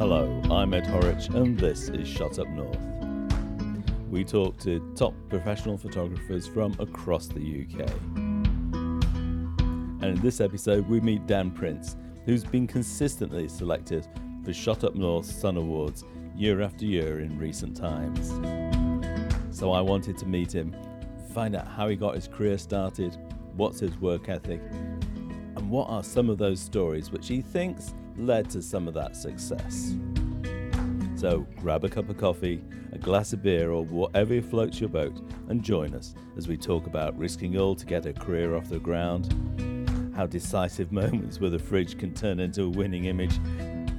Hello, I'm Ed Horwich, and this is Shot Up North. We talk to top professional photographers from across the UK. And in this episode, we meet Dan Prince, who's been consistently selected for Shot Up North Sun Awards year after year in recent times. So I wanted to meet him, find out how he got his career started, what's his work ethic, and what are some of those stories which he thinks led to some of that success. So grab a cup of coffee, a glass of beer, or whatever floats your boat, and join us as we talk about risking all to get a career off the ground, how decisive moments with a fridge can turn into a winning image,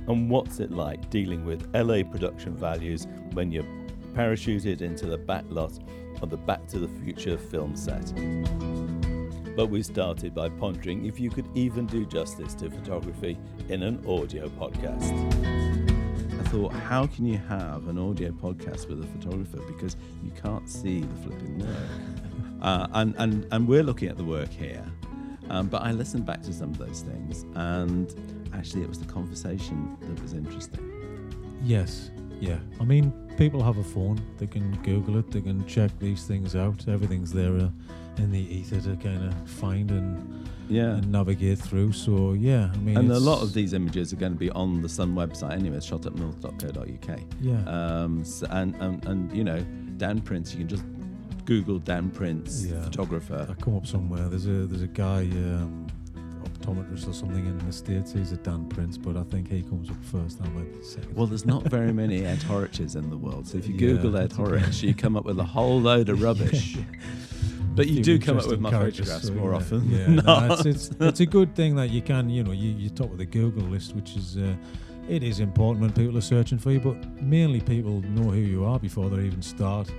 and what's it like dealing with LA production values when you're parachuted into the back lot of the Back to the Future film set. But we started by pondering if you could even do justice to photography in an audio podcast. I thought, how can you have an audio podcast with a photographer because you can't see the flipping work? Uh, and, and, and we're looking at the work here. Um, but I listened back to some of those things, and actually, it was the conversation that was interesting. Yes, yeah. I mean, people have a phone. They can Google it. They can check these things out. Everything's there uh, in the ether to kind of find and, Yeah. and navigate through. So yeah, I mean, And a lot of these images are going to be on the Sun website anyway, it's shotupnorth.co.uk. yeah, Um, s and, and, and, you know, Dan Prince, you can just Google Dan Prince, Yeah. photographer. I come up somewhere. There's a there's a guy. Um, optometrist or something in the states he's a Dan Prince but I think he comes up first I might be second Well, there's not very many Ed Horwiches in the world. So if you Yeah, Google Ed that's okay. You come up with a whole load of rubbish. But you do come up with my photographs more often Yeah, no, it's, it's, it's a good thing that you can, you know, you, you top of the Google list, which is, uh, it is important when people are searching for you, but mainly people know who you are before they even start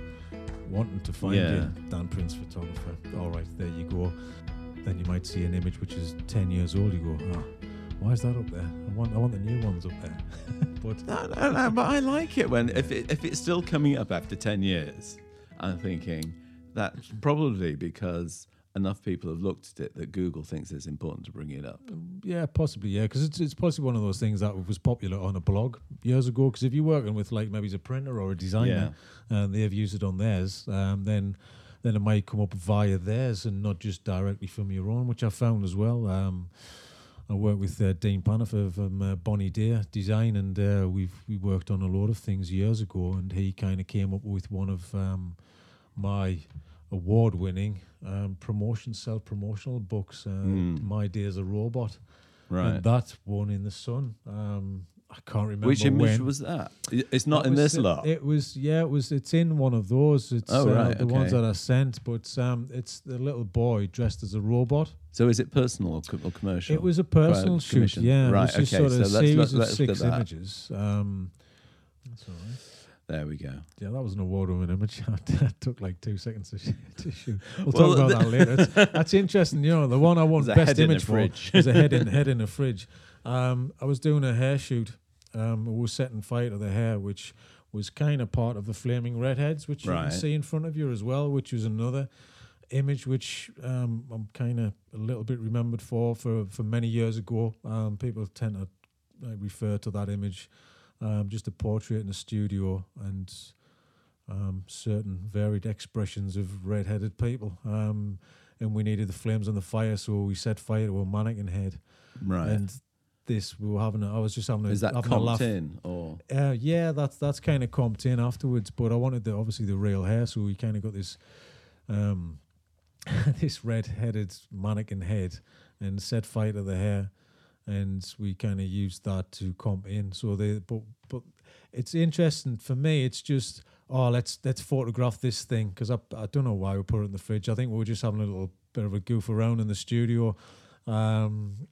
wanting to find Yeah. you. Dan Prince photographer. All right, there you go. Then you might see an image which is 10 years old. You go, ah, why is that up there? I want, I want the new ones up there. but No, no, no, but I like it when if it, if it's still coming up after ten years. I'm thinking that's probably because enough people have looked at it that Google thinks it's important to bring it up. Yeah, possibly. Yeah, because it's it's possibly one of those things that was popular on a blog years ago. Because if you're working with like maybe it's a printer or a designer, and they've used it on theirs, um, then then it might come up via theirs and not just directly from your own, which I found as well. Um, I work with uh, Dean Panifer from uh, Bonnie Deer Design, and uh, we've we worked on a lot of things years ago, and he kind of came up with one of um, my award-winning um, promotion self-promotional books. Uh, Mm. My Day as a Robot, Right. and that one in the sun. Um, I can't remember Which image when. was that? It's not That in this it- lot. It was yeah, it was. It's in one of those. It's Oh, uh, right, the ones that I sent, but um, it's the little boy dressed as a robot. so is it personal or, co- or commercial? It was a personal shoot. Yeah, Right, it was just okay, sort so let's- let's- let's six images. Um, that's all right. There we go. Yeah, that was an award-winning image. it took like two seconds to, sh- to shoot. We'll Well, talk about that later. It's- that's interesting. You know, the one I won best image for is a head in head in a fridge. Um, I was doing a hair shoot. Um, we were setting fire to the hair, which was kind of part of the flaming redheads, which you can see in front of you as well, which was another image which um, I'm kind of a little bit remembered for for for many years ago. Um, people tend to uh, refer to that image, um, just a portrait in a studio and um, certain varied expressions of red-headed people. Um, and we needed the flames on the fire, so we set fire to a mannequin head. Right. And this we were having. A, I was just having a, is that having a laugh. in or Uh, yeah, that's that's kind of comped in afterwards. But I wanted the obviously the real hair, so we kind of got this um, this red-headed mannequin head and set fire to the hair, and we kind of used that to comp in. So they, but but it's interesting for me. It's just oh let's let's photograph this thing because I I don't know why we put it in the fridge. I think we were just having a little bit of a goof around in the studio. Um,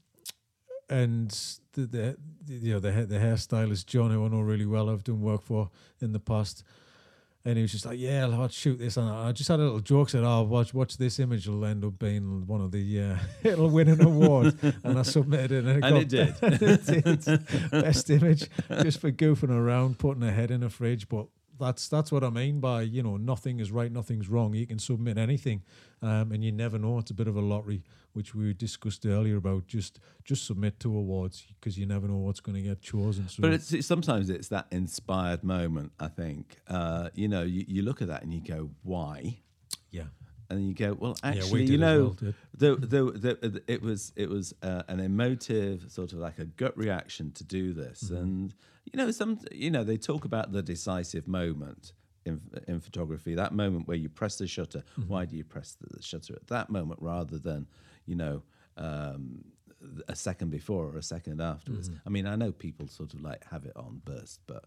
and the, the, you know the the hairstylist John, who I know really well, I've done work for in the past, and he was just like, "Yeah, I'll shoot this," and I just had a little joke said, "Oh, watch watch this image will end up being one of the uh, it'll win an award," and I submitted it, and it, And got, it did. it did. best image just for goofing around, putting a head in a fridge, but. That's that's what I mean by you know nothing is right, nothing's wrong. You can submit anything, um, and you never know. It's a bit of a lottery, which we discussed earlier about just just submit to awards because you never know what's going to get chosen. So But it's, it's sometimes it's that inspired moment. I think uh, you know you, you look at that and you go, why? yeah, And you go, well, we actually, did you know, well, the, the, the, it was it was uh, an emotive sort of like a gut reaction to do this, Mm-hmm. and you know, some you know they talk about the decisive moment in in photography, that moment where you press the shutter. Mm-hmm. Why do you press the shutter at that moment rather than you know? Um, a second before or a second afterwards. Mm-hmm. I mean, I know people sort of like have it on burst, but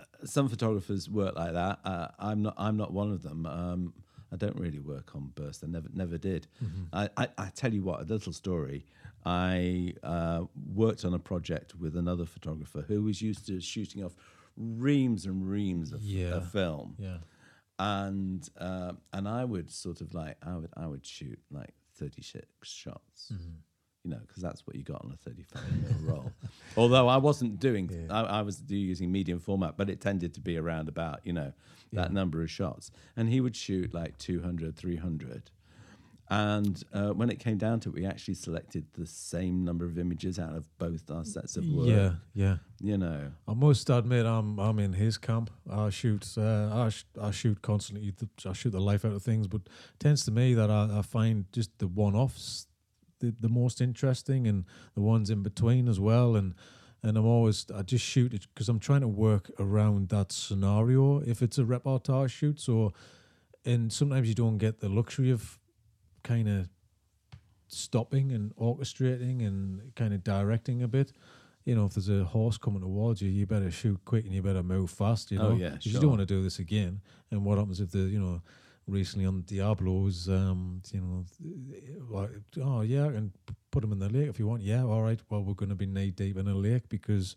uh, some photographers work like that. Uh, I'm not. I'm not one of them. Um, I don't really work on burst. I never, never did. I, I, I tell you what, a little story. I uh, worked on a project with another photographer who was used to shooting off reams and reams of, Yeah. of film, yeah, and uh, and I would sort of like I would I would shoot like thirty six shots. You know, because that's what you got on a 35 mil roll. Although I wasn't doing, I, I was using medium format, but it tended to be around about, you know, that number of shots. And he would shoot like 200, 300. And uh, when it came down to it, we actually selected the same number of images out of both our sets of work. yeah, yeah. You know, I must admit, I'm I'm in his camp. I shoot, uh, I, sh- I shoot constantly. I shoot the life out of things, but it tends to me that I, I find just the one-offs the, the most interesting, and the ones in between as well. And and I'm always I just shoot it because I'm trying to work around that scenario. If it's a reportage shoot, so and sometimes you don't get the luxury of kind of stopping and orchestrating and kind of directing a bit. You know, if there's a horse coming towards you, you better shoot quick and you better move fast. You know, Oh, yeah, 'Cause you sure. don't want to do this again. And what happens if the you know recently on Diablos, um, you know, like, oh yeah, I can put them in the lake if you want. Yeah, all right. Well, we're going to be knee deep in a lake because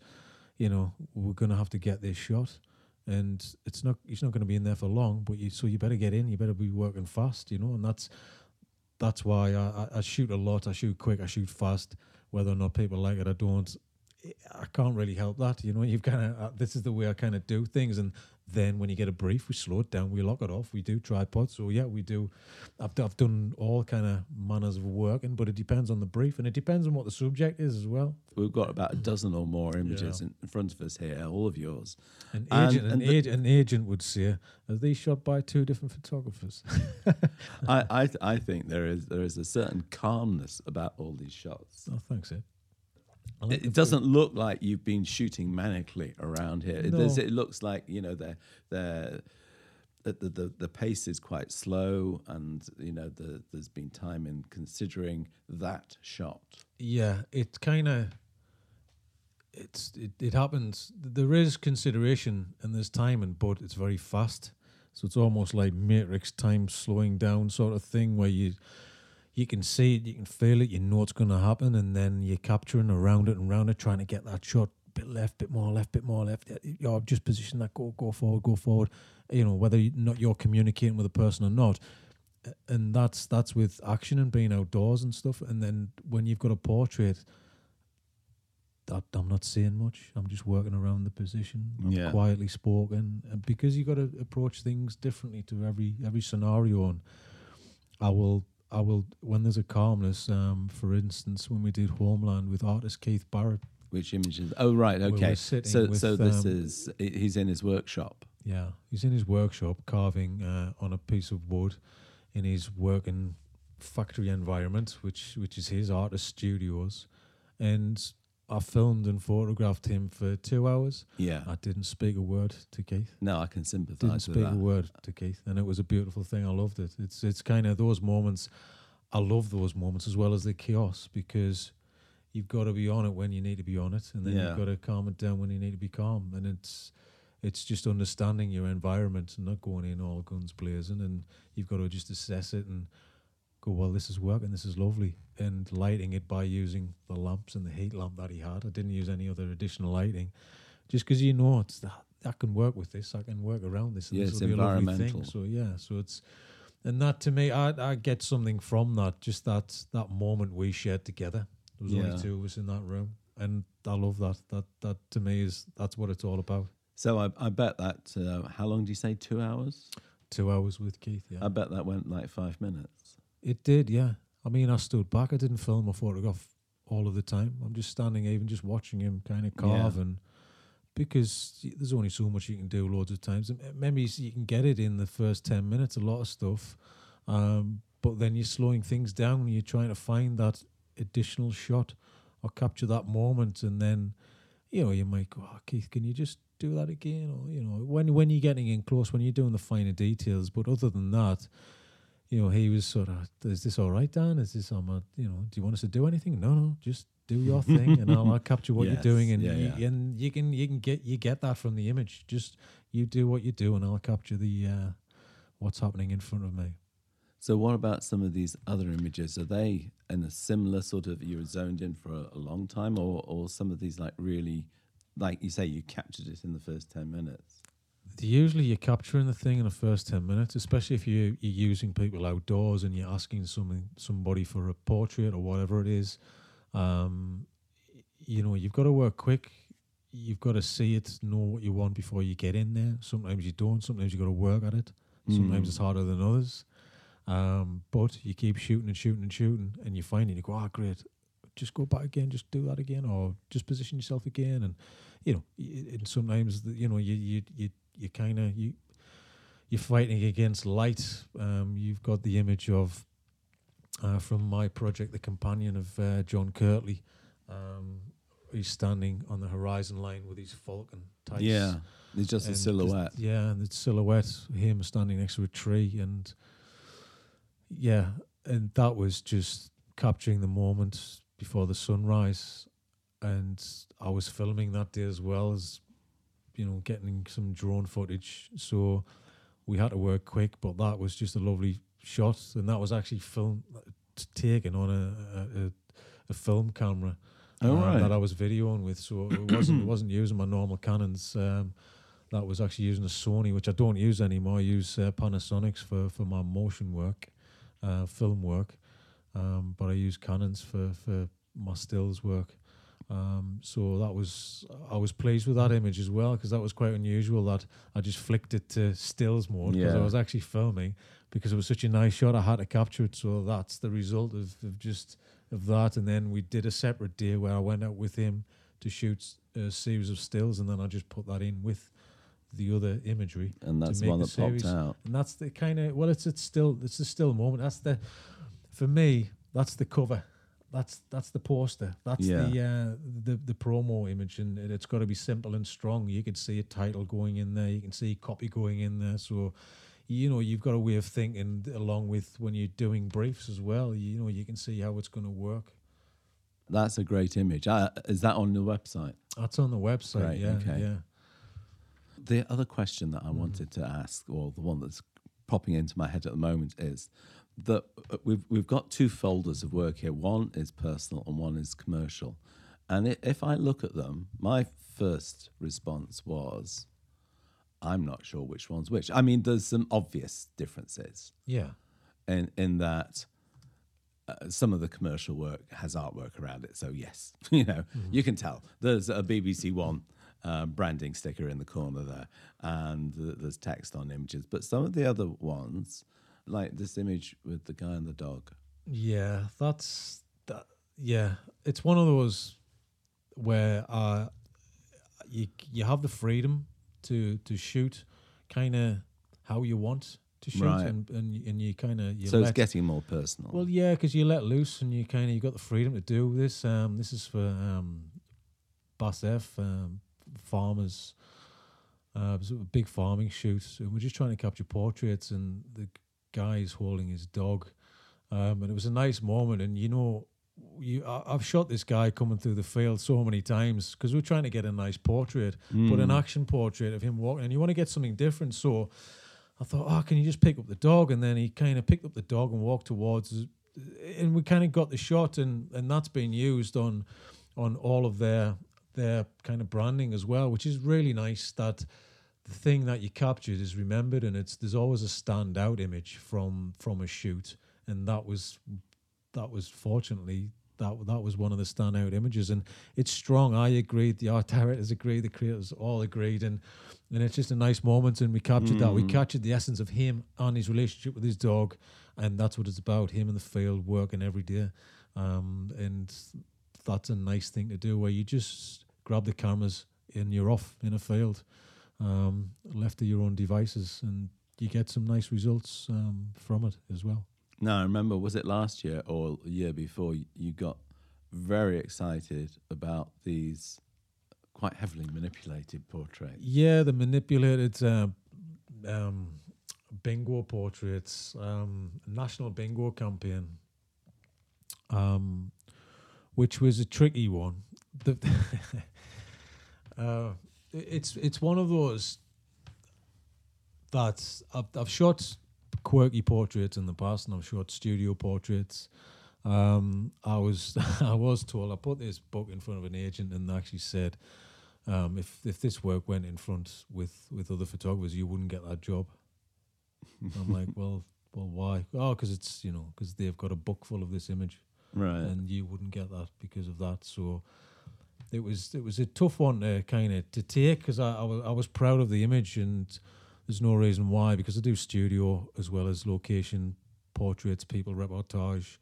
you know we're going to have to get this shot. And it's not he's not going to be in there for long, but you so you better get in. You better be working fast, you know. And that's that's why I, I, shoot a lot. I shoot quick. I shoot fast. Whether or not people like it, I don't. I can't really help that. You know, you've kind of uh, this is the way I kind of do things, and then when you get a brief, we slow it down, we lock it off, we do tripods. So yeah, we do. I've I've done all kind of manners of working, but it depends on the brief, and it depends on what the subject is as well. we've got about a dozen or more images Yeah. in front of us here, all of yours. An agent, and an, the- ag- an agent would say, "Are these shot by two different photographers?" I, I, th- I think there is there is a certain calmness about all these shots. oh, thanks, Ed. Like It, doesn't look like you've been shooting manically around here. It, No. it looks like you know they're, they're, the, the the the pace is quite slow, and you know the, there's been time in considering that shot. Yeah, it kind of it's it, it happens. There is consideration and there's timing, but it's very fast. So it's almost like Matrix time slowing down sort of thing, where you you can see it, you can feel it, you know what's going to happen, and then you're capturing around it and around it, trying to get that shot. Bit left, bit more left, bit more left. You're just position that go, go forward, go forward. You know whether you're not you're communicating with a person or not, and that's that's with action and being outdoors and stuff. And then when you've got a portrait, that I'm not saying much. I'm just working around the position. I'm Yeah. quietly spoken, and because you've got to approach things differently to every every scenario. And I will I will when there's a calmness. Um, for instance, when we did Homeland with artist Keith Barrett. Which images? Oh right, okay. So with, so this um, is he's in his workshop. Yeah, he's in his workshop carving uh, on a piece of wood in his working factory environment, which which is his artist studios, and I filmed and photographed him for two hours. Yeah. I didn't speak a word to Keith. No, I can sympathise. I didn't speak that. a word to Keith, and it was a beautiful thing. I loved it. It's it's kind of those moments. I love those moments as well as the chaos because you've got to be on it when you need to be on it, and then Yeah. you've got to calm it down when you need to be calm. And it's it's just understanding your environment and not going in all guns blazing, and you've got to just assess it and go, well, this is working, this is lovely, and lighting it by using the lamps and the heat lamp that he had. I didn't use any other additional lighting, just because you know it's that I can work with this, I can work around this, and Yeah, this it's will be a lovely thing. environmental. So yeah, so it's and that to me, I I get something from that, just that that moment we shared together. There was Yeah. only two of us in that room, and I love that. That that to me is that's what it's all about. So I, I bet that. Uh, how long do you say? Two hours. Two hours with Keith. Yeah, I bet that went like five minutes. It did. Yeah, I mean, I stood back. I didn't film or photograph all of the time. I'm just standing, even just watching him kind of carve Yeah. and. Because there's only so much you can do loads of times. And Maybe you can get it in the first 10 minutes, a lot of stuff. Um, but then you're slowing things down and you're trying to find that additional shot or capture that moment. And then, you know, you might go, oh, Keith, can you just do that again? Or, you know, when, when you're getting in close, when you're doing the finer details. But other than that, you know, he was sort of, is this all right, Dan? Is this, um, uh, you know, do you want us to do anything? No, no, just do your thing and I'll, I'll capture what Yes, you're doing. And, yeah, you, yeah. and you can, you can get, you get that from the image. Just you do what you do and I'll capture the, uh, what's happening in front of me. So what about some of these other images? Are they in a similar sort of you were zoned in for a, a long time, or or some of these like really, like you say, you captured it in the first ten minutes? Usually you're capturing the thing in the first 10 minutes, especially if you, you're using people outdoors and you're asking something, somebody for a portrait or whatever it is. Um, you know, you've got to work quick. You've got to see it, know what you want before you get in there. Sometimes you don't. Sometimes you've got to work at it. Sometimes Mm. it's harder than others. Um, but you keep shooting and shooting and shooting, and you find it. You go, ah, great. Just go back again. Just do that again, or just position yourself again. And you know, and sometimes the, you know you you you you kind of you you're fighting against light. Um, you've got the image of uh, from my project, the companion of uh, John Kirtley. Um, he's standing on the horizon line with his falcon tights. Yeah, it's just a And just- silhouette. yeah, and the silhouette, him standing next to a tree, and yeah, and that was just capturing the moment before the sunrise. And I was filming that day as well as, you know, getting some drone footage. So we had to work quick, but that was just a lovely shot, and that was actually filmed, taken on a a, a, a film camera Oh, um, right. that I was videoing with. So it wasn't it wasn't using my normal Canons. Um, that was actually using a Sony, which I don't use anymore. I use uh, Panasonics for, for my motion work, uh, film work. Um, but I use Canons for, for my stills work. Um, so that was I was pleased with that image as well because that was quite unusual that I just flicked it to stills mode because I was actually filming because it was such a nice shot I had to capture it. So that's the result of, of just of that. And then we did a separate day where I went out with him to shoot a series of stills and then I just put that in with the other imagery and that's make one the that popped out. and that's the kind of well it's it's still it's a still moment. That's the for me that's the cover that's that's the poster that's Yeah. the uh the the promo image and it- it's got to be simple and strong you can see a title going in there you can see copy going in there so you know you've got a way of thinking along with when you're doing briefs as well you know you can see how it's going to work That's a great image. Uh, is that on the website? that's on the website Great, yeah okay. yeah The other question that I Mm. wanted to ask, or the one that's popping into my head at the moment, is that we've we've got two folders of work here. One is personal, and one is commercial. And if I look at them, my first response was, "I'm not sure which one's which." I mean, there's some obvious differences yeah in in that. Uh, some of the commercial work has artwork around it, so yes, you know you can tell. There's a BBC One uh, branding sticker in the corner there, and th- there's text on images. But some of the other ones, like this image with the guy and the dog, Yeah, that's that. Yeah, it's one of those where uh, you you have the freedom to to shoot kind of how you want to shoot, Right. and and and you kind of so it's getting more personal. well, yeah, because you let loose and you kind of you got the freedom to do this. Um, this is for um, BASF um, farmers. Uh, it was a big farming shoot, and we're just trying to capture portraits, and the guy's holding his dog, um, and it was a nice moment. And you know, you I, I've shot this guy coming through the field so many times because we're trying to get a nice portrait, but an Mm. action portrait of him walking, and you want to get something different. So I thought, oh, can you just pick up the dog? And then he kind of picked up the dog and walked towards, us, and we kind of got the shot, and and that's been used on on all of their their kind of branding as well, which is really nice. That the thing that you captured is remembered, and it's there's always a standout image from from a shoot, and that was that was fortunately that that was one of the standout images, and it's strong. I agreed. The art directors agreed. The creators all agreed, and and it's just a nice moment. And we captured that. We Mm. captured the essence of him and his relationship with his dog, and that's what it's about. Him in the field working every day, um, and that's a nice thing to do. Where you just grab the cameras and you're off in a field, um, left to your own devices, and you get some nice results um, from it as well. Now, I remember, was it last year or the year before, you got very excited about these quite heavily manipulated portraits. Yeah, the manipulated uh, um, bingo portraits, um, national bingo campaign, um, which was a tricky one. The uh, it's it's one of those that I've, I've shot quirky portraits in the past, and I've shot studio portraits. Um, I was I was told I put this book in front of an agent, and they actually said um, if if this work went in front with with other photographers, you wouldn't get that job. I'm like, well, well, why? Oh, because it's you know because they've got a book full of this image, Right. and you wouldn't get that because of that. So it was it was a tough one to kind of to take because I, I was proud of the image, and there's no reason why because I do studio as well as location portraits, people reportage.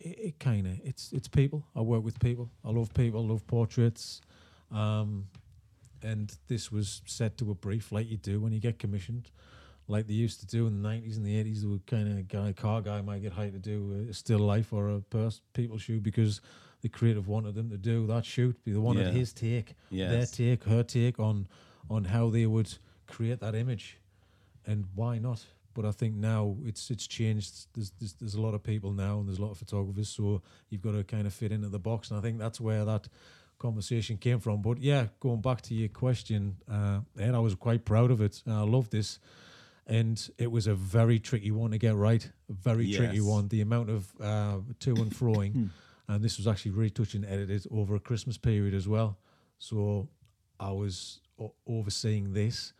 It, it kind of it's it's people. I work with people. I love people. Love portraits. Um, and this was set to a brief like you do when you get commissioned, like they used to do in the nineties and the eighties. The kind of guy, car guy, might get hired to do a still life or a pers- people shoot because the creative wanted them to do that shoot. They wanted Yeah. his take, their take, her take on on how they would create that image, and why not? But I think now it's it's changed. There's, there's there's a lot of people now, and there's a lot of photographers, so you've got to kind of fit into the box. And I think that's where that conversation came from. But yeah, going back to your question, uh, Ed, I was quite proud of it. I love this. And it was a very tricky one to get right. A very tricky one. The amount of uh, to and froing. And this was actually retouched and edited over a Christmas period as well. So I was o- overseeing this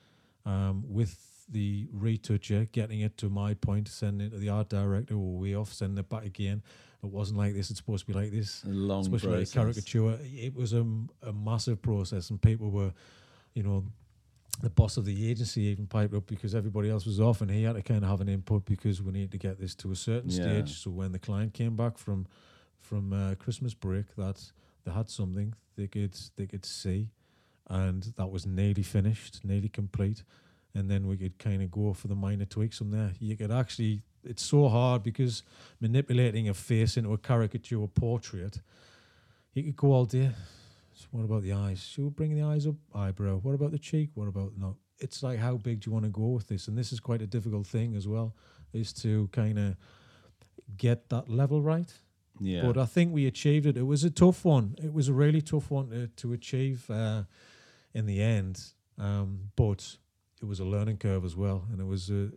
um, with the retoucher, getting it to my point, sending it to the art director, or way off, sending it back again. It wasn't like this. It's supposed to be like this A long especially like process. a caricature. It was a, a massive process, and people were, you know, the boss of the agency even piped up because everybody else was off, and he had to kind of have an input because we needed to get this to a certain Yeah. stage. So when the client came back from from uh, Christmas break, that they had something they could they could see, and that was nearly finished, nearly complete. And then we could kind of go for the minor tweaks from there. You could actually, it's so hard because manipulating a face into a caricature or portrait, you could go all day. So what about the eyes? Should we bring the eyes up? Eyebrow. What about the cheek? What about no? It's like how big do you want to go with this? And this is quite a difficult thing as well, is to kind of get that level right. Yeah. But I think we achieved it. It was a tough one. It was a really tough one to, to achieve uh, in the end. Um, but it was a learning curve as well, and it was a,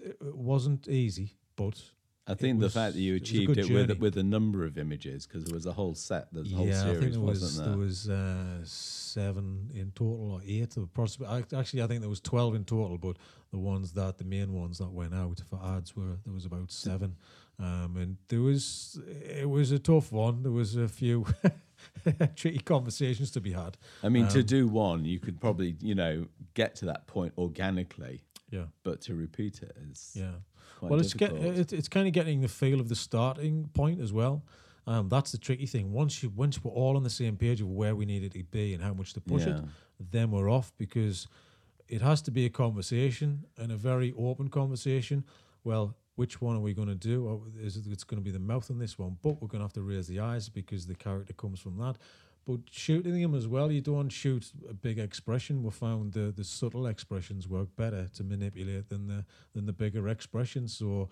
it it wasn't easy. But I think the fact that you it was achieved good it with with a number of images because there was a whole set, there's a whole yeah, series, I think there was wasn't there there? was uh, seven in total or eight. Possibly, actually, I think there was twelve in total. But the ones that the main ones that went out for ads were there was about seven. Um, and there was it was a tough one. There was a few tricky conversations to be had. I mean, to um, do one, you could probably, you know, get to that point organically, Yeah, but to repeat it is yeah. well, it's get, it, it's kind of getting the feel of the starting point as well. Um, that's the tricky thing. Once you once we're all on the same page of where we needed to be and how much to push it, then we're off because it has to be a conversation and a very open conversation. Well, which one are we going to do? Is it, it's going to be the mouth on this one, but we're going to have to raise the eyes because the character comes from that. But shooting them as well, you don't shoot a big expression. We found the the subtle expressions work better to manipulate than the than the bigger expressions. So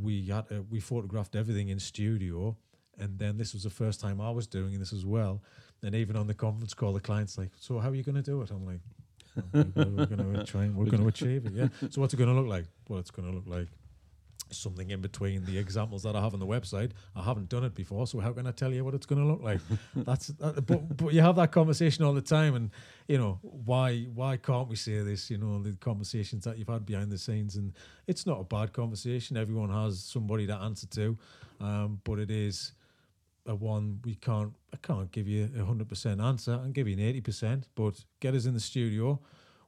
we had to, we photographed everything in studio, and then this was the first time I was doing this as well. And even on the conference call, the client's like, "So how are you going to do it?" I'm like, "Oh, "We're, we're going to try. and We're going to achieve it. Yeah. So what's it going to look like? Well, it's going to look like something in between the examples that I have on the website. I haven't done it before, so how can I tell you what it's going to look like? That's that, but but you have that conversation all the time, and you know why why can't we say this? You know the conversations that you've had behind the scenes, and it's not a bad conversation. Everyone has somebody to answer to, um, but it is a one we can't I can't give you a hundred percent answer. and give you an eighty percent, but get us in the studio.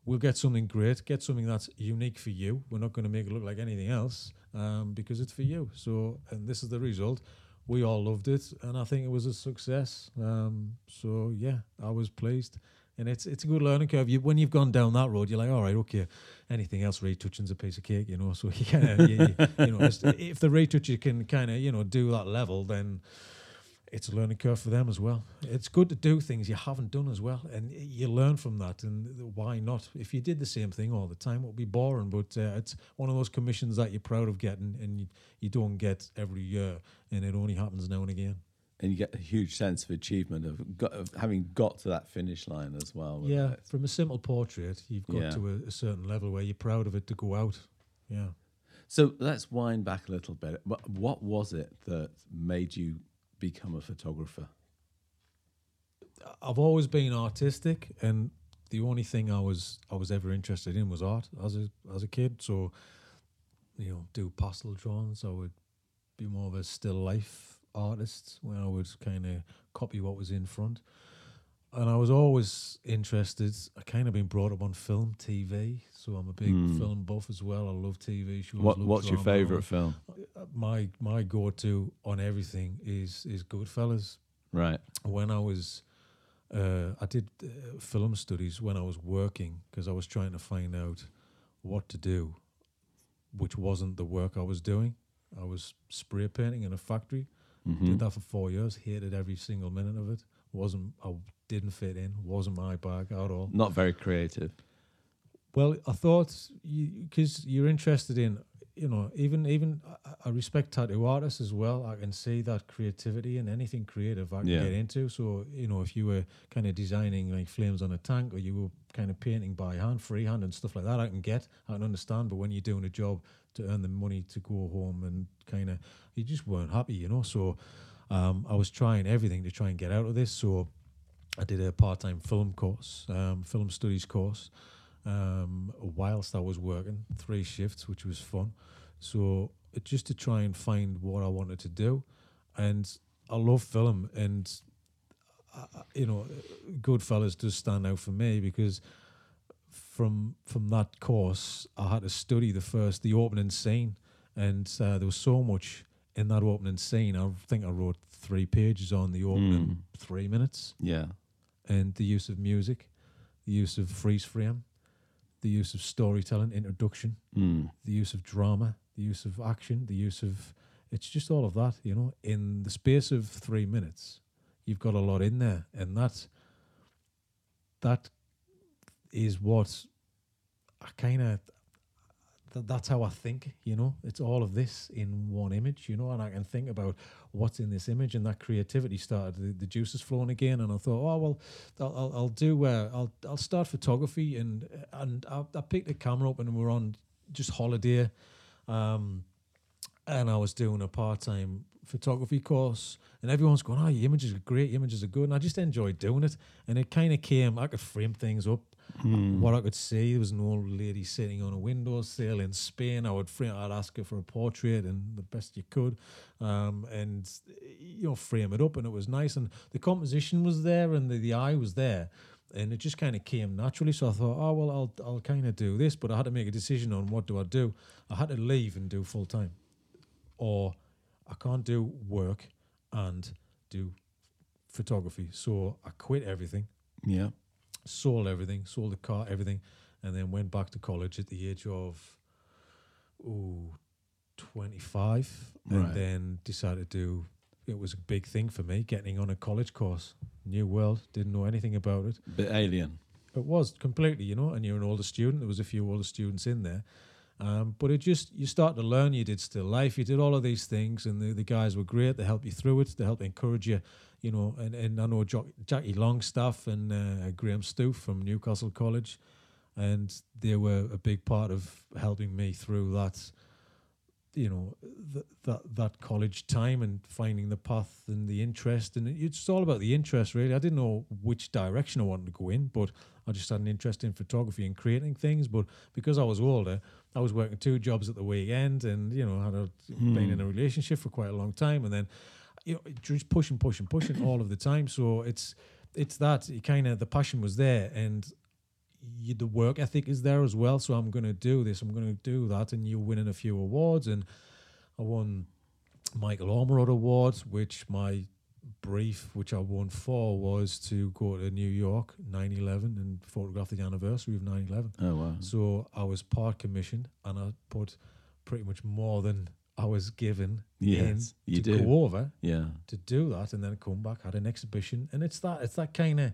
We'll get something great. Get something that's unique for you. We're not going to make it look like anything else um, because it's for you. So, and this is the result. We all loved it, and I think it was a success. Um, so yeah, I was pleased and it's it's a good learning curve. You, when you've gone down that road, you're like, all right, okay. Anything else retouching's a piece of cake, you know. So of, you, you, you know, if the retoucher can kind of, you know, do that level, then it's a learning curve for them as well. It's good to do things you haven't done as well, and you learn from that. And why not? If you did the same thing all the time, it would be boring. But uh, it's one of those commissions that you're proud of getting, and you, you don't get every year, and it only happens now and again and you get a huge sense of achievement of, got, of having got to that finish line as well. Yeah, it? from a simple portrait, you've got yeah. to a, a, certain level where you're proud of it to go out. Yeah. So let's wind back a little bit. What, what was it that made you become a photographer? I've always been artistic, and the only thing I was I was ever interested in was art as a as a kid. So, you know, do pastel drawings. I would be more of a still life artist where I would kind of copy what was in front. And I was always interested. I kind of been brought up on film, TV, so I'm a big mm. film buff as well. I love TV shows. What, what's your favourite film? My my go to on everything is is Goodfellas. Right. When I was, uh, I did uh, film studies when I was working because I was trying to find out what to do, which wasn't the work I was doing. I was spray painting in a factory Mm-hmm. Did that for four years. Hated every single minute of it. wasn't I didn't fit in. wasn't my bag at all. Not very creative. Well, I thought because you, are interested in, you know, even even I, respect tattoo artists as well. I can see that creativity and anything creative I can yeah. get into. So you know, if you were kind of designing like flames on a tank, or you were kind of painting by hand, freehand, and stuff like that, I can get, I can understand. But when you're doing a job to earn the money to go home and kind of you just weren't happy, you know. So um, I was trying everything to try and get out of this. So I did a part-time film course, um, film studies course, um, whilst I was working three shifts, which was fun. So just to try and find what I wanted to do, and I love film, and uh, you know, Goodfellas does stand out for me because from from that course, I had to study the first the opening scene, and uh, there was so much in that opening scene. I think I wrote three pages on the opening mm. three minutes. Yeah, and the use of music, the use of freeze frame, the use of storytelling, introduction, mm. the use of drama, the use of action, the use of it's just all of that. You know, in the space of three minutes, you've got a lot in there, and that that is what I kind of th- that's how I think, you know. It's all of this in one image, you know, and I can think about what's in this image, and that creativity started. The, the juices flowing again, and I thought, oh well, I'll I'll, do. Uh, I'll I'll start photography, and and I, I picked the camera up, and we are on just holiday, um, and I was doing a part time photography course, and everyone's going, "Oh, your images are great, your images are good," and I just enjoyed doing it, and it kind of came. I could frame things up Mm. What I could see, there was an old lady sitting on a windowsill in Spain. I would frame, I'd ask her for a portrait, and the best you could, um, and you know, frame it up, and it was nice, and the composition was there, and the, the eye was there, and it just kind of came naturally. So I thought, oh well, I'll I'll kind of do this, but I had to make a decision on what do I do. I had to leave and do full time, or I can't do work and do photography. So I quit everything. Yeah sold everything, sold the car, everything, and then went back to college at the age of oh, 25 and then decided to do. it was a big thing for me getting on a college course. New world, didn't know anything about it. Bit alien. It was completely, you know, and you're an older student. There was a few older students in there. Um, but it just you start to learn. You did still life. You did all of these things, and the, the guys were great. They helped you through it. They helped encourage you you know, and, and I know jo- Jackie Longstaff and uh, Graham Stoof from Newcastle College, and they were a big part of helping me through that, you know, th- that that college time and finding the path and the interest, and it's all about the interest really. I didn't know which direction I wanted to go in, but I just had an interest in photography and creating things. But because I was older, I was working two jobs at the weekend, and you know, had a, mm. been in a relationship for quite a long time, and then you know, just pushing, pushing, pushing all of the time. So it's it's that You kind of the passion was there, and you, the work ethic is there as well. So I'm going to do this, I'm going to do that, and you're winning a few awards, and I won Michael Ormerod Awards, which my brief, which I won for, was to go to New York 9 11 and photograph the anniversary of 9 11. Oh wow. So I was part commissioned and I put pretty much more than I was given Yes, to do. go over Yeah. to do that and then come back, had an exhibition. And it's that, it's that kind of,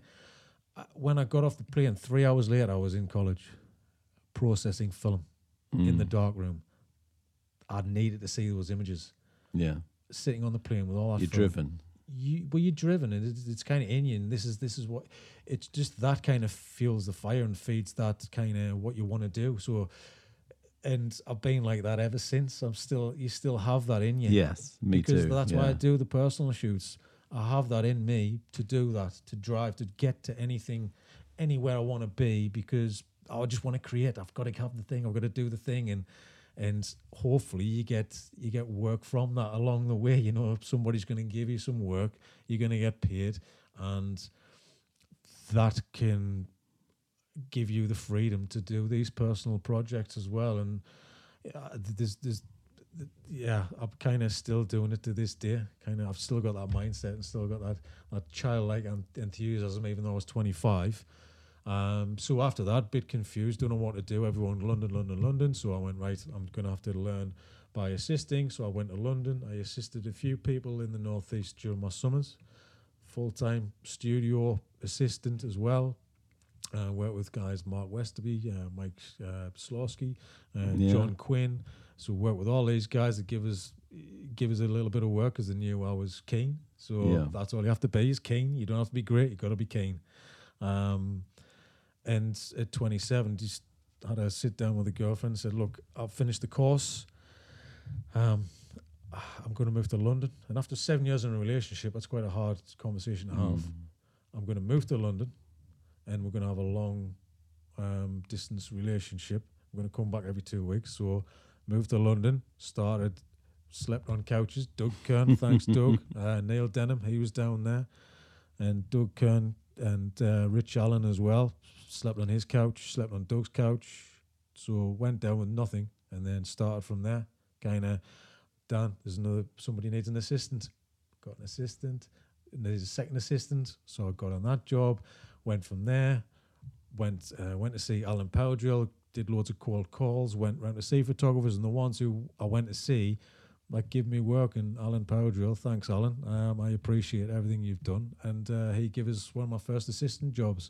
when I got off the plane, three hours later, I was in college processing film in the Mm. dark room. I needed to see those images Yeah. sitting on the plane with all that You're film driven. you well you're driven and it's, it's kind of in you and this is this is what it's just that kind of fuels the fire and feeds that kind of what you want to do so and I've been like that ever since. I'm still you still have that in you. Yes, me because too. that's why I do the personal shoots. I have that in me to do that to drive to get to anything anywhere I want to be because I just want to create. I've got to have the thing. I've got to do the thing. And and hopefully you get you get work from that along the way. You know if somebody's going to give you some work. You're going to get paid. And that can give you the freedom to do these personal projects as well and uh, there's there's yeah i'm kind of still doing it to this day kind of i've still got that mindset and still got that that childlike enthusiasm even though i was 25 um, so after that, bit confused, don't know what to do. Everyone, London, London, London. So I went right. I'm going to have to learn by assisting. So I went to London. I assisted a few people in the northeast during my summers. Full time studio assistant as well. Uh, worked with guys Mark Westerby, uh, Mike uh, Slawski, uh, Yeah. John Quinn. So worked with all these guys that give us give us a little bit of work because they knew I was keen. So Yeah. that's all you have to be is keen. You don't have to be great. You got to be keen. Um, and at 27, just had a sit down with a girlfriend and said, Look, I've finished the course. Um, I'm going to move to London. And after seven years in a relationship, that's quite a hard conversation to have. Mm. I'm going to move to London and we're going to have a long um, distance relationship. I'm going to come back every two weeks. So, moved to London, started, slept on couches. Doug Kern, thanks, Doug. Uh, Neil Denham, he was down there. And Doug Kern and uh, Rich Allen as well. Slept on his couch, slept on Doug's couch. So, went down with nothing and then started from there. Kind of, Dan, there's another, somebody needs an assistant. Got an assistant. And there's a second assistant. So, I got on that job went from there, went uh, went to see Alan Powdrill, did loads of cold calls, went round to see photographers, and the ones who I went to see, like give me work, and Alan Powdrill, thanks Alan, um, I appreciate everything you've done, and uh, he gave us one of my first assistant jobs,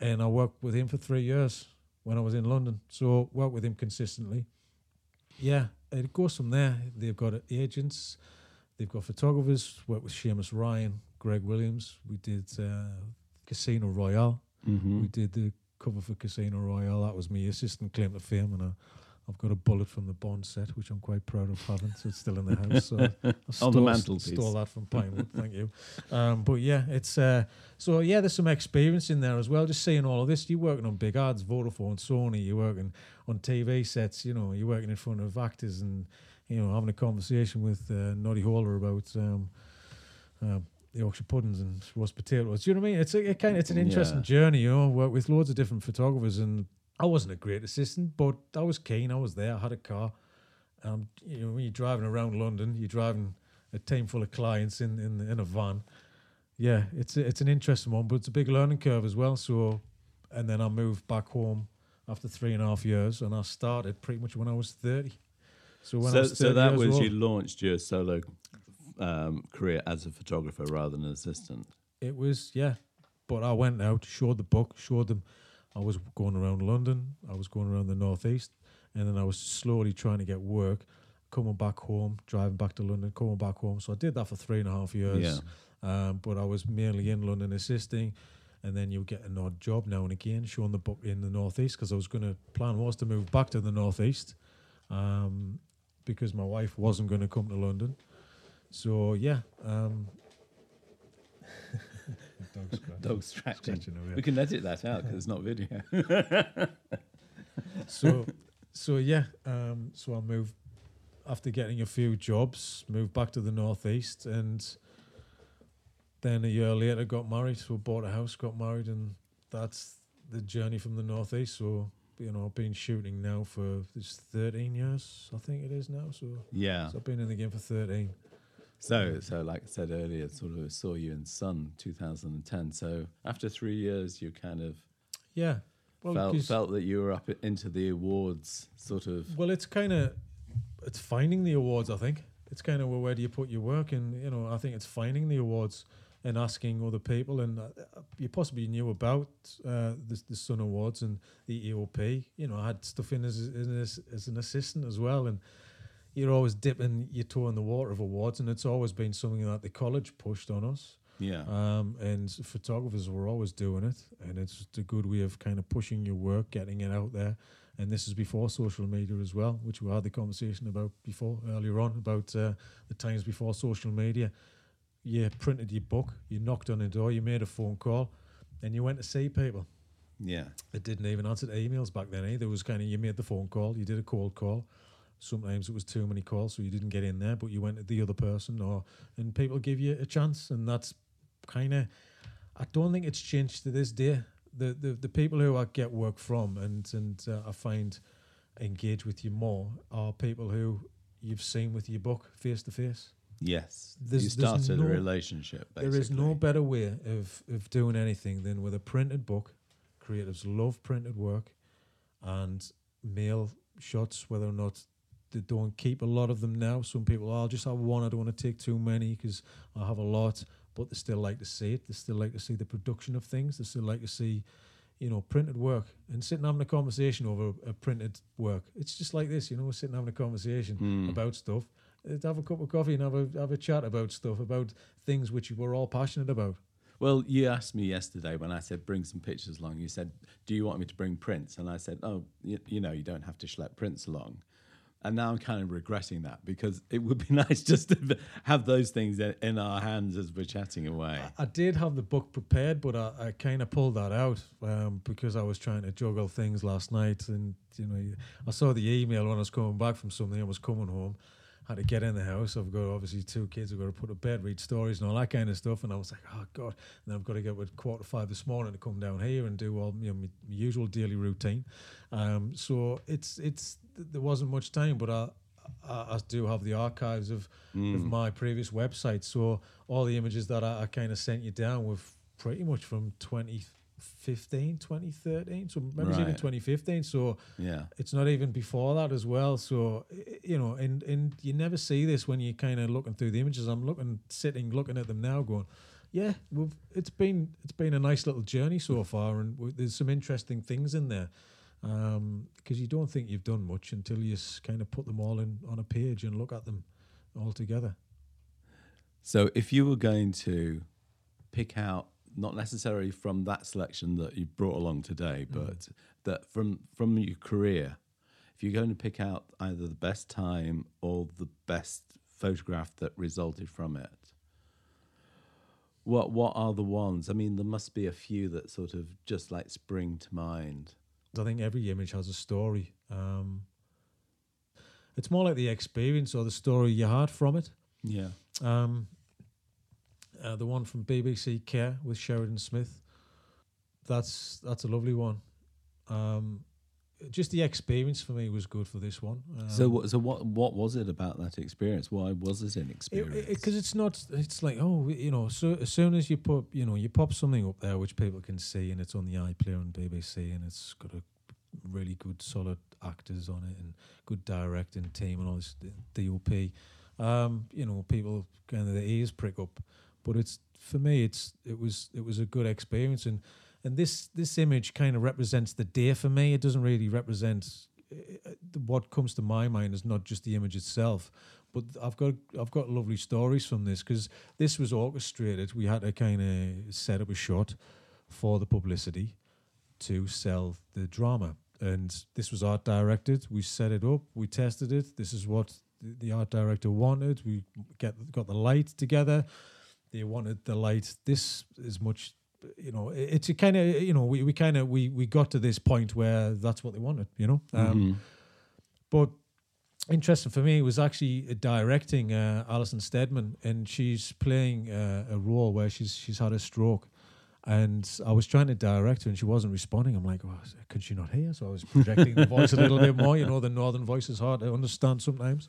and I worked with him for three years when I was in London, so worked with him consistently. Yeah, it goes from there. They've got agents, they've got photographers. Worked with Seamus Ryan, Greg Williams. We did uh, Casino Royale. Mhm. We did the cover for Casino Royale. That was me assistant claim to fame, and I, I've got a bullet from the Bond set, which I'm quite proud of having. So it's still in the house. So I stole, mantelpiece. Stole that from Pinewood. Thank you. Um, but yeah, it's uh, so yeah. There's some experience in there as well. Just seeing all of this. You're working on big ads, Vodafone, Sony. You're working on TV sets. You know, you're working in front of actors and you know having a conversation with uh, Noddy Holder about. Um, um, Yorkshire puddings and roast potatoes. Do you know what I mean? It's a, it kind of it's an interesting Yeah. journey, you know. Work with loads of different photographers, and I wasn't a great assistant, but I was keen. I was there. I had a car. Um, you know, when you're driving around London, you're driving a team full of clients in in, in a van. Yeah, it's a, it's an interesting one, but it's a big learning curve as well. So, and then I moved back home after three and a half years, and I started pretty much when I was thirty. So when I So, so that was old, you launched your solo um, career as a photographer rather than an assistant. It was yeah, but I went out, showed the book, showed them. I was going around London, I was going around the northeast, and then I was slowly trying to get work, coming back home, driving back to London, coming back home. So I did that for three and a half years. Um, but I was mainly in London assisting, and then you get an odd job now and again, showing the book in the northeast because I was going to plan was to move back to the northeast, um, because my wife wasn't going to come to London. So yeah, um, dog's scratching. Dog scratching. Scratching. We can edit that out because it's not video. so so yeah um so i moved after getting a few jobs, moved back to the northeast, and then a year later got married. So bought a house, got married, and that's the journey from the northeast. So you know, I've been shooting now for this 13 years, I think it is now. So, Yeah. so I've been in the game for 13. So, so like I said earlier, sort of saw you in Sun 2010. So after three years, you kind of Yeah. Well, felt felt that you were up into the awards, sort of. Well, it's kind of it's finding the awards. I think it's kind of well, where do you put your work, and you know, I think it's finding the awards and asking other people. And uh, you possibly knew about uh, the, the Sun Awards and the AOP. You know, I had stuff in as as, as an assistant as well, and you're always dipping your toe in the water of awards, and it's always been something that the college pushed on us. Yeah. Um, and photographers were always doing it, and it's just a good way of kind of pushing your work, getting it out there. And this is before social media as well, which we had the conversation about before earlier on about uh, the times before social media. You printed your book, you knocked on a door, you made a phone call, and you went to see people. yeah. It didn't even answer the emails back then either. It was kind of you made the phone call, you did a cold call. Sometimes it was too many calls, so you didn't get in there, but you went to the other person, or and people give you a chance, and that's kind of. I don't think it's changed to this day. The the, the people who I get work from and and uh, I find engage with you more are people who you've seen with your book face to face. Yes. There's- you started no- a relationship. Basically. There is no better way of, of doing anything than with a printed book. Creatives love printed work and mail shots, whether or not they don't keep a lot of them now. Some people, oh, I'll just have one. I don't want to take too many because I have a lot, but they still like to see it. They still like to see the production of things. They still like to see, you know, printed work and sitting having a conversation over a printed work. It's just like this, you know, we're sitting having a conversation Mm. about stuff. Have a cup of coffee and have a have a chat about stuff about things which we're all passionate about. Well, you asked me yesterday when I said bring some pictures along. You said, "Do you want me to bring prints?" And I said, "Oh, you, you know, you don't have to schlep prints along." And now I'm kind of regretting that because it would be nice just to have those things in- our hands as we're chatting away. I did have the book prepared, but I, I kind of pulled that out um, because I was trying to juggle things last night. And, you know, I saw the email when I was coming back from something. I was coming home, had to get in the house. I've got obviously two kids. I've got to put to bed, read stories and all that kind of stuff. And I was like, oh, God. And I've got to get up at quarter five this morning to come down here and do all you know, my, my usual daily routine. Um, so it's, it's, there wasn't much time, but I, I, I do have the archives of, of my previous website. So all the images that I, I kind of sent you down were pretty much from 2015, 2013. So maybe it's even 2015. So Yeah. it's not even before that as well. So you know, and and you never see this when you're kind of looking through the images. I'm looking, sitting, looking at them now, going, yeah, we've it's been it's been a nice little journey so far, and w- there's some interesting things in there. Um, because you don't think you've done much until you kind of put them all in on a page and look at them all together. So if you were going to pick out, not necessarily from that selection that you brought along today, but that from from your career, if you're going to pick out either the best time or the best photograph that resulted from it, what what are the ones? I mean, there must be a few that sort of just like spring to mind. I think every image has a story. Um, it's more like the experience or the story you had from it. Yeah. Um, uh, the one from BBC Care with Sheridan Smith. That's that's a lovely one. Um, just the experience for me was good for this one. Um, So what so what what was it about that experience? Why was it an experience? because it's not it's like oh you know so as soon as you put you know you pop something up there which people can see and it's on the iPlayer on BBC and it's got a really good solid actors on it and good directing team and all this DOP um you know people kind of the ears prick up but it's for me it's it was it was a good experience and and this this image kind of represents the day for me it doesn't really represent uh, what comes to my mind is not just the image itself but I've got I've got lovely stories from this because this was orchestrated. We had to kind of set up a shot for the publicity to sell the drama, and this was art directed. We set it up, we tested it. This is what the, art director wanted. We get got the light together. They wanted the light this as much. You know, it's a kind of you know we, we kind of we we got to this point where that's what they wanted. You know, um, Mhm. but interesting for me was actually directing uh, Alison Steadman, and she's playing uh, a role where she's she's had a stroke, and I was trying to direct her, and she wasn't responding. I'm like, oh, could she not hear? So I was projecting the voice a little bit more. You know, the northern voice is hard to understand sometimes,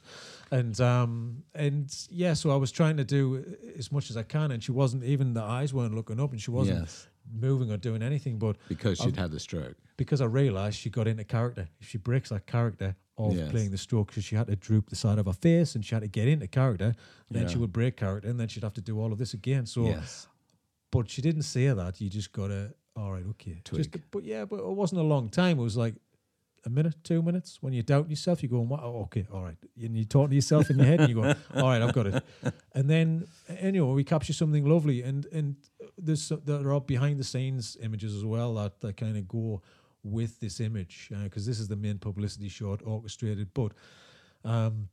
and um, and yeah, so I was trying to do as much as I can, and she wasn't even the eyes weren't looking up, and she wasn't Yes. moving or doing anything, but Because she'd had the stroke. because I realised she got into character. If she breaks that character of Yes. playing the stroke because she had to droop the side of her face and she had to get into character. Then she would break character and then she'd have to do all of this again. So, yes. But she didn't say that. You just got to, all right, okay. Just, but yeah, but it wasn't a long time. It was like a minute, two minutes. When you doubt yourself, you're going, oh, okay, all right. And you're talking to yourself in your head and you're going, all right, I've got it. And then, anyway, we capture something lovely. And and there's there are behind the scenes images as well that, that kind of go with this image because this is the main publicity shot orchestrated. But um,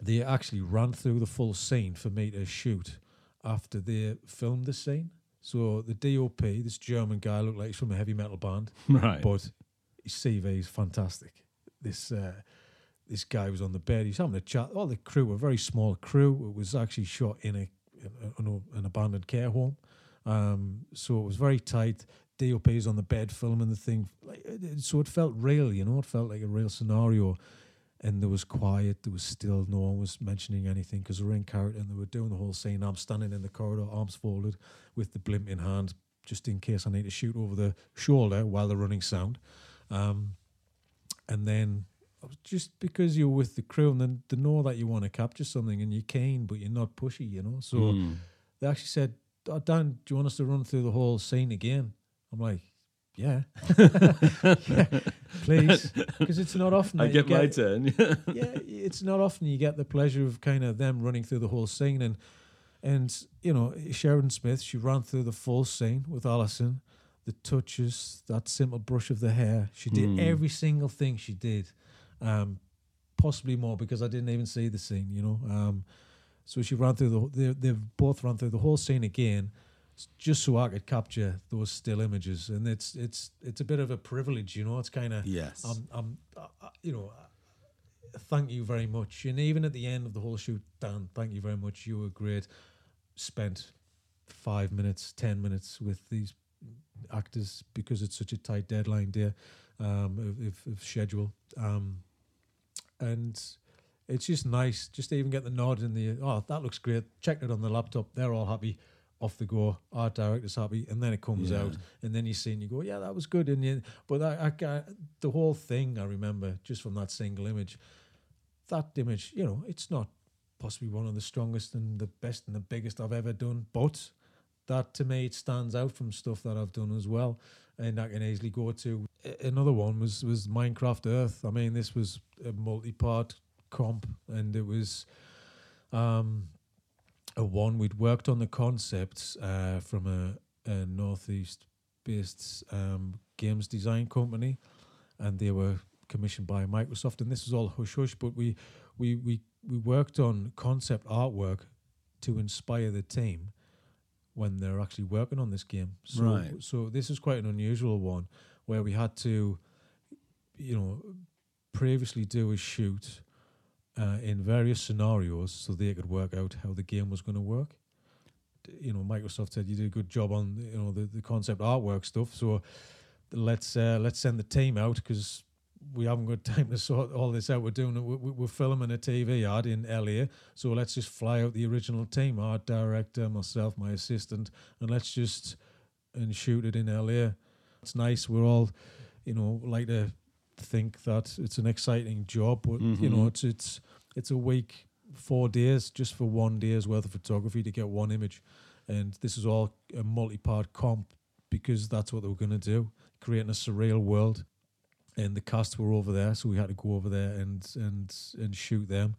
they actually ran through the full scene for me to shoot after they filmed the scene. So the DOP, this German guy, looked like he's from a heavy metal band, Right. but his CV is fantastic. This uh, this guy was on the bed. He's having a chat. All the crew were a very small crew. It was actually shot in a in a- an abandoned care home, um, so it was very tight. DOP is on the bed filming the thing, it- so it felt real. You know, it felt like a real scenario. And there was quiet. There was still no one was mentioning anything because were in character and they were doing the whole scene. I'm standing in the corridor, arms folded, with the blimp in hand, just in case I need to shoot over the shoulder while they're running sound. Um, and then just because you're with the crew and then they know that you want to capture something and you're keen, but you're not pushy, you know. So Mm. they actually said, oh, Dan, do you want us to run through the whole scene again? I'm like, yeah, yeah please, because it's not often I you get my turn. yeah, it's not often you get the pleasure of kind of them running through the whole scene. And and you know Sheridan Smith she ran through the full scene with Alison, the touches that simple brush of the hair. She did Hmm. every single thing she did um possibly more because I didn't even see the scene you know? Um so she ran through the they they've both run through the whole scene again just so I could capture those still images and it's it's it's a bit of a privilege you know it's kind of yes. I'm, I'm, uh, you know, thank you very much. And even at the end of the whole shoot, Dan, thank you very much. You were great. Spent five minutes, ten minutes with these actors because it's such a tight deadline there um, of, of, of schedule. Um, and it's just nice just to even get the nod in the oh that looks great. Check it on the laptop. They're all happy. Off the go, Our director's happy, and then it comes Yeah. out, and then you see and you go, yeah, that was good, and you, but I, I, I, the whole thing I remember just from that single image, that image, you know, it's not possibly one of the strongest and the best and the biggest I've ever done, but that to me it stands out from stuff that I've done as well, and I can easily go to another one was was Minecraft Earth. I mean, this was a multi-part comp, and it was. Um, a one we'd worked on the concepts uh, from a, a northeast based um, games design company and they were commissioned by Microsoft and this was all hush hush but we we we, we worked on concept artwork to inspire the team when they're actually working on this game so Right. so this is quite an unusual one where we had to you know previously do a shoot uh, in various scenarios so they could work out how the game was going to work. You know, Microsoft said you did a good job on you know the, the concept artwork stuff. So let's uh, let's send the team out because we haven't got time to sort all this out. We're doing it. we- we- We're filming a TV ad in LA, so let's just fly out the original team, art director, myself, my assistant, and let's just and shoot it in LA. It's nice. We're all, you know, like to think that it's an exciting job, but you know, it's it's it's a week, four days just for one day's worth of photography to get one image, and this is all a multi-part comp because that's what they were going to do, creating a surreal world, and the cast were over there, so we had to go over there and and and shoot them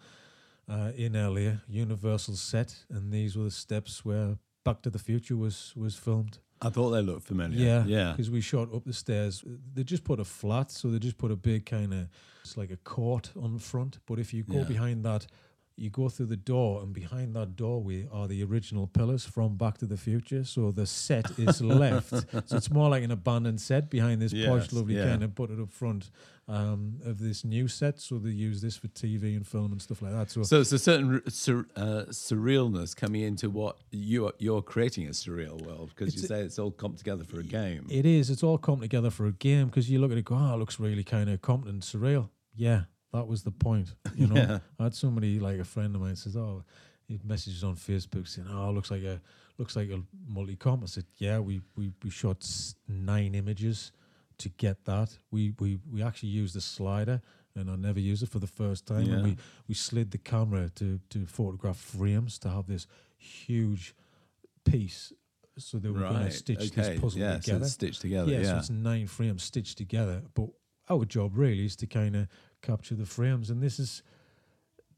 uh, in LA, Universal set, and these were the steps where Back to the Future was was filmed. I thought they looked familiar. Yeah, Yeah. Because we shot up the stairs. They just put a flat, so they just put a big kind of, it's like a court on front. But if you go Yeah. behind that you go through the door, and behind that doorway are the original pillars from Back to the Future. So the set is left. So it's more like an abandoned set behind this posh, lovely yeah. kind of put it up front um, of this new set. So they use this for TV and film and stuff like that. So, So it's a certain sur- uh, surrealness coming into what you are, you're creating a surreal world because you say it's all come together for a game. It is. It's all come together for a game because you look at it, go, oh, it looks really kind of competent, surreal. Yeah, that was the point. You know, Yeah. I had somebody like a friend of mine says, oh, he messages on Facebook saying, oh, looks like a looks like a multi-comp. I said, yeah, we we we shot nine images to get that. We we we actually used a slider. And I never used it for the first time. Yeah. And we, we slid the camera to, to photograph frames to have this huge piece. So they were going to stitch okay. this puzzle yeah, So together it's stitched together. yeah, Yeah. so it's nine frames stitched together. But our job really is to kind of capture the frames, and this is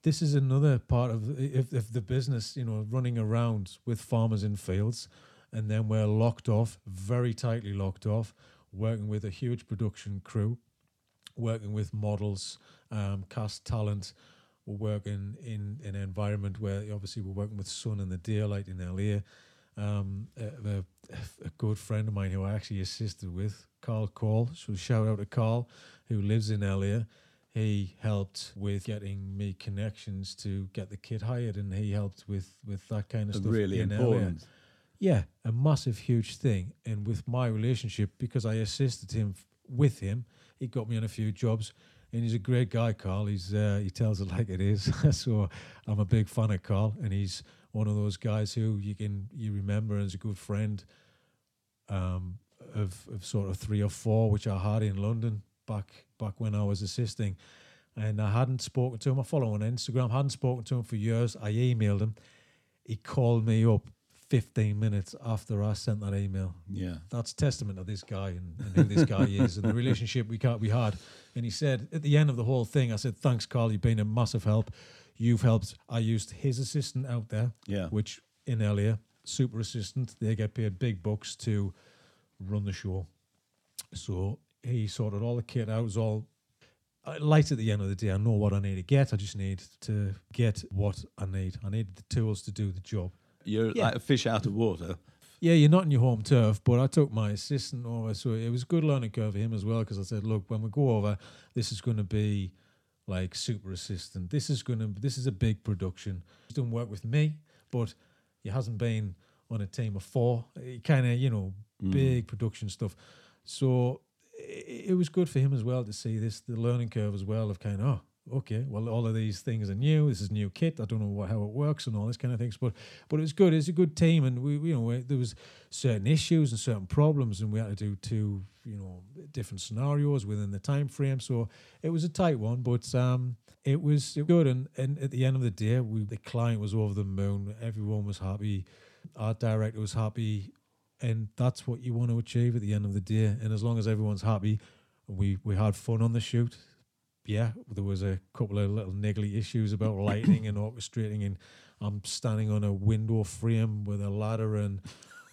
this is another part of if, if the business, you know, running around with farmers in fields, and then we're locked off, very tightly locked off, working with a huge production crew, working with models, um, cast talent. We're working in, in an environment where obviously we're working with sun and the daylight in LA. Um, a, a, good friend of mine who I actually assisted with, Carl Cole. So shout out to Carl, who lives in LA. He helped with getting me connections to get the kid hired, and he helped with with that kind of stuff. really important. Yeah, a massive, huge thing. And with my relationship, because I assisted him with him, he got me on a few jobs. And he's a great guy, Carl. He's uh, he tells it like it is. so I'm a big fan of Carl, and he's one of those guys who you can you remember as a good friend um, of of sort of three or four, which I had in London back back when I was assisting. And I hadn't spoken to him. I follow him on Instagram. hadn't spoken to him for years. I emailed him. He called me up 15 minutes after I sent that email Yeah. that's testament of this guy and, and who this guy is and the relationship we got we had. And he said at the end of the whole thing, I said, "Thanks, Carl. You've been a massive help. You've helped." I used his assistant out there, Yeah. which in earlier super assistant. They get paid big bucks to run the show. So he sorted all the kit out. It was all uh, light at the end of the day. I know what I need to get. I just need to get what I need. I need the tools to do the job. You're Yeah. like a fish out of water. Yeah, you're not in your home turf, but I took my assistant over, so it was a good learning curve for him as well. Because I said, look, when we go over, this is going to be like super assistant. This is going to, this is a big production. He's done work with me, but he hasn't been on a team of four. Kind of, you know, big production stuff. So it, was good for him as well to see this, the learning curve as well of kind of, oh, okay, well, all of these things are new. This is new kit. I don't know what, how it works and all this kind of things, but but it was good. It's a good team, and we, we you know, we, there was certain issues and certain problems, and we had to do two, you know, different scenarios within the time frame. So it was a tight one, but um, it was good. And and at the end of the day, we the client was over the moon. Everyone was happy. Art director was happy, and that's what you want to achieve at the end of the day. And as long as everyone's happy, we we had fun on the shoot yeah, there was a couple of little niggly issues about lighting and orchestrating, and I'm standing on a window frame with a ladder, and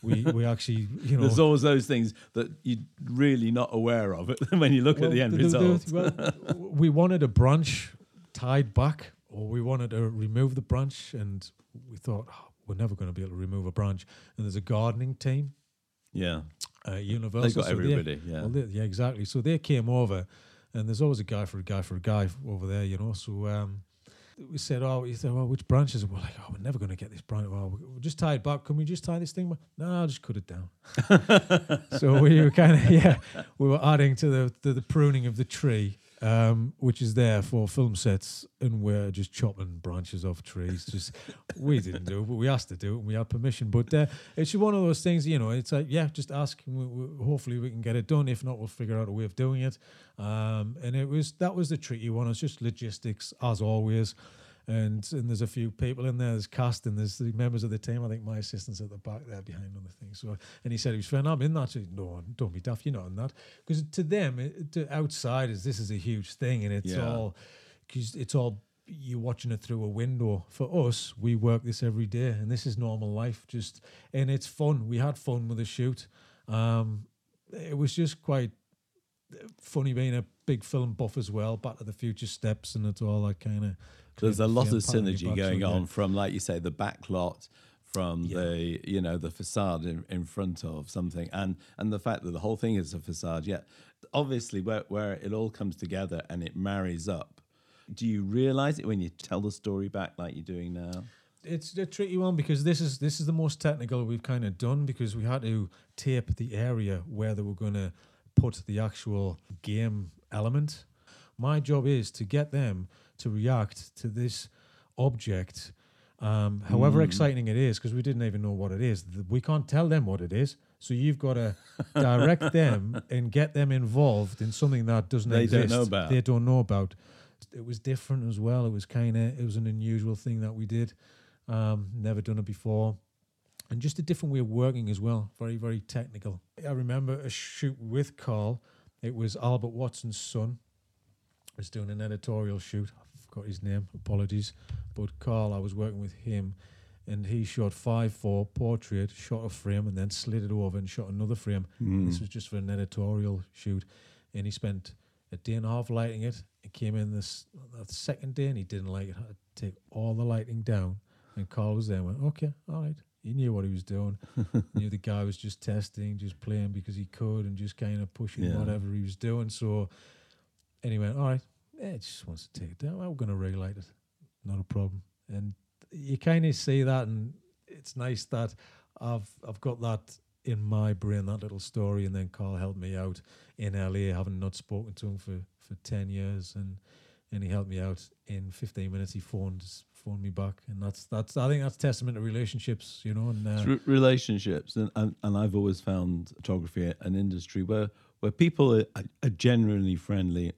we we actually, you know, There's always those things that you're really not aware of when you look at the end the- the- result. well, we wanted a branch tied back, or we wanted to remove the branch, and we thought "Oh, we're never going to be able to remove a branch. And there's a gardening team, yeah. uh, Universal. They've got so they- everybody. Yeah. Well, they, yeah, exactly. So they came over, and there's always a guy for a guy for a guy over there, you know. So um, we said, "Oh, he said, well, which branches?" We're like, "Oh, we're never going to get this branch. Well, we'll just tie it back. Can we just tie this thing?" back?" No, I'll just cut it down. so we were kind of yeah, we were adding to the to the pruning of the tree. Um, which is there for film sets, and we're just chopping branches off trees. Just we didn't do it, but we asked to do it, and we had permission. But uh, it's one of those things, you know. It's like, yeah, just ask. We, we, hopefully, we can get it done. If not, we'll figure out a way of doing it. Um, and it was that was the tricky one. It's just logistics, as always. And and there's a few people in there. There's cast and there's the members of the team. I think my assistant's at the back there behind on the thing. So and he said he was friend. I'm in that. Said, no, don't be daft. You're not in that because to them, it, to outsiders, this is a huge thing, and it's Yeah. all because it's all you're watching it through a window. For us, we work this every day, and this is normal life. Just and it's fun. We had fun with the shoot. Um, it was just quite funny being a big film buff as well. Back to the Future steps and it's all that kind of There's a lot frame, of synergy going yeah. on from, like you say, the back lot, from Yeah. the you know the facade in, in front of something, and and the fact that the whole thing is a facade. Yet, obviously, where where it all comes together and it marries up. Do you realize it when you tell the story back like you're doing now? it's a tricky one because this is this is the most technical we've kind of done because we had to tape the area where they were going to put the actual game element. My job is to get them to react to this object, um, however exciting it is, because we didn't even know what it is. We can't tell them what it is, so you've got to direct them and get them involved in something that doesn't They don't know about. They don't know about. It was different as well. It was kind of it was an unusual thing that we did. Um, never done it before. And just a different way of working as well. Very, very technical. I remember a shoot with Carl. It was Albert Watson's son. was doing an editorial shoot. I forgot his name. Apologies. But Carl, I was working with him and he shot 5-4 portrait, shot a frame and then slid it over and shot another frame. This hmm. was just for an editorial shoot. And he spent a day and a half lighting it. It came in this that second day and he didn't like it. Had to take all the lighting down. And Carl was there and went, okay, all right. He knew what he was doing. knew the guy was just testing, just playing because he could and just kind of pushing Yeah. whatever he was doing. So, and he went, all right, yeah, it just wants to take it down. Well, we're going to regulate it. Not a problem. And you kind of see that, and it's nice that I've I've got that in my brain, that little story. And then Carl helped me out in LA, having not spoken to him for, for 10 years. And and he helped me out in 15 minutes. He phoned phoned me back, and that's that's I think that's testament to relationships, you know. And uh, re- relationships, and, and and I've always found photography an industry where where people are, are genuinely friendly,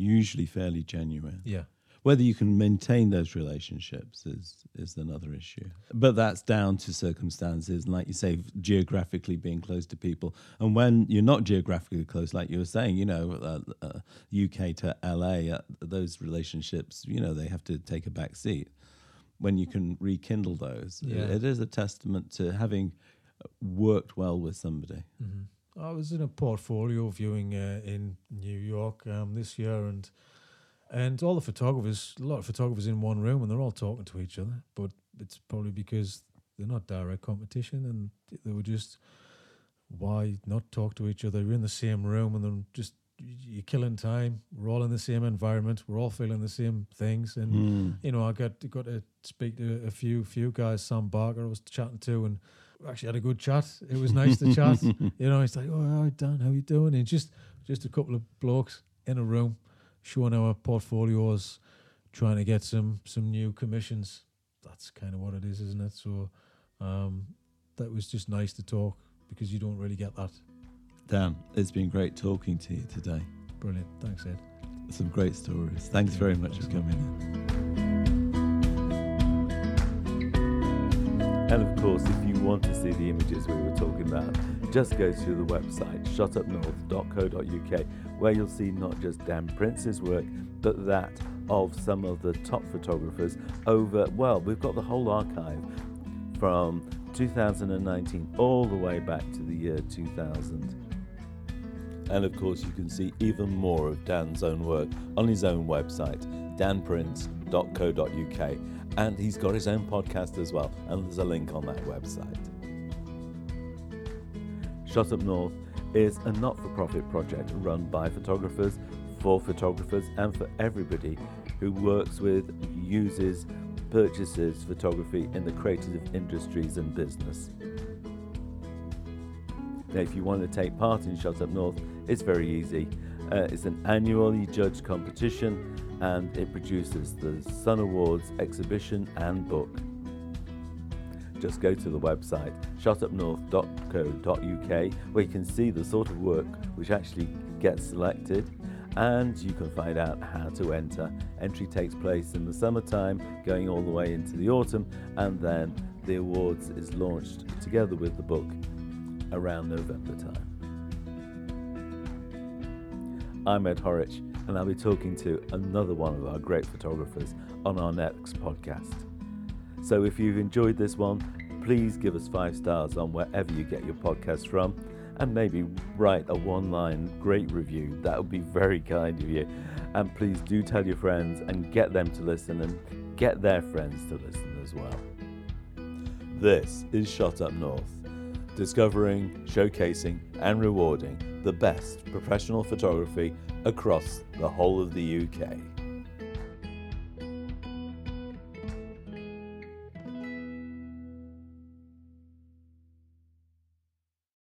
usually fairly genuine. yeah, Whether you can maintain those relationships is is another issue. But that's down to circumstances, and like you say, geographically being close to people. And when you're not geographically close, like you were saying, you know, uh, uh, UK to LA, uh, those relationships, you know, they have to take a back seat. When you can rekindle those, Yeah. it is a testament to having worked well with somebody. hmm I was in a portfolio viewing uh, in New York um, this year, and and all the photographers, a lot of photographers in one room, and they're all talking to each other. But it's probably because they're not direct competition, and they were just why not talk to each other? You're in the same room, and then just you're killing time. We're all in the same environment. We're all feeling the same things, and Mm. you know, I got got to speak to a few few guys. Sam Barker I was chatting to, and actually had a good chat. It was nice to chat. You know, he's like, "Oh, Dan, how you doing?" And just just a couple of blokes in a room showing our portfolios, trying to get some some new commissions. That's kind of what it is, isn't it? So um, that was just nice to talk because you don't really get that. Dan, it's been great talking to you today. Brilliant. Thanks, Ed. Some great stories. Thanks Yeah, very much for coming in. And of course, if you want to see the images we were talking about, just go to the website shotupnorth.co.uk where you'll see not just Dan Prince's work, but that of some of the top photographers over, well, we've got the whole archive from 2019 all the way back to the year 2000. And of course, you can see even more of Dan's own work on his own website, danprince.co.uk. And he's got his own podcast as well, and there's a link on that website. Shot Up North is a not for profit project run by photographers, for photographers, and for everybody who works with, uses, purchases photography in the creative industries and business. Now, if you want to take part in Shot Up North, it's very easy. Uh, it's an annually judged competition and it produces the Sun Awards exhibition and book. Just go to the website shotupnorth.co.uk where you can see the sort of work which actually gets selected and you can find out how to enter. Entry takes place in the summertime, going all the way into the autumn, and then the awards is launched together with the book around November time. I'm Ed Horrich, and I'll be talking to another one of our great photographers on our next podcast. So if you've enjoyed this one, please give us five stars on wherever you get your podcast from, and maybe write a one line great review. That would be very kind of you. And please do tell your friends and get them to listen and get their friends to listen as well. This is Shot Up North, discovering, showcasing, and rewarding the best professional photography across the whole of the UK.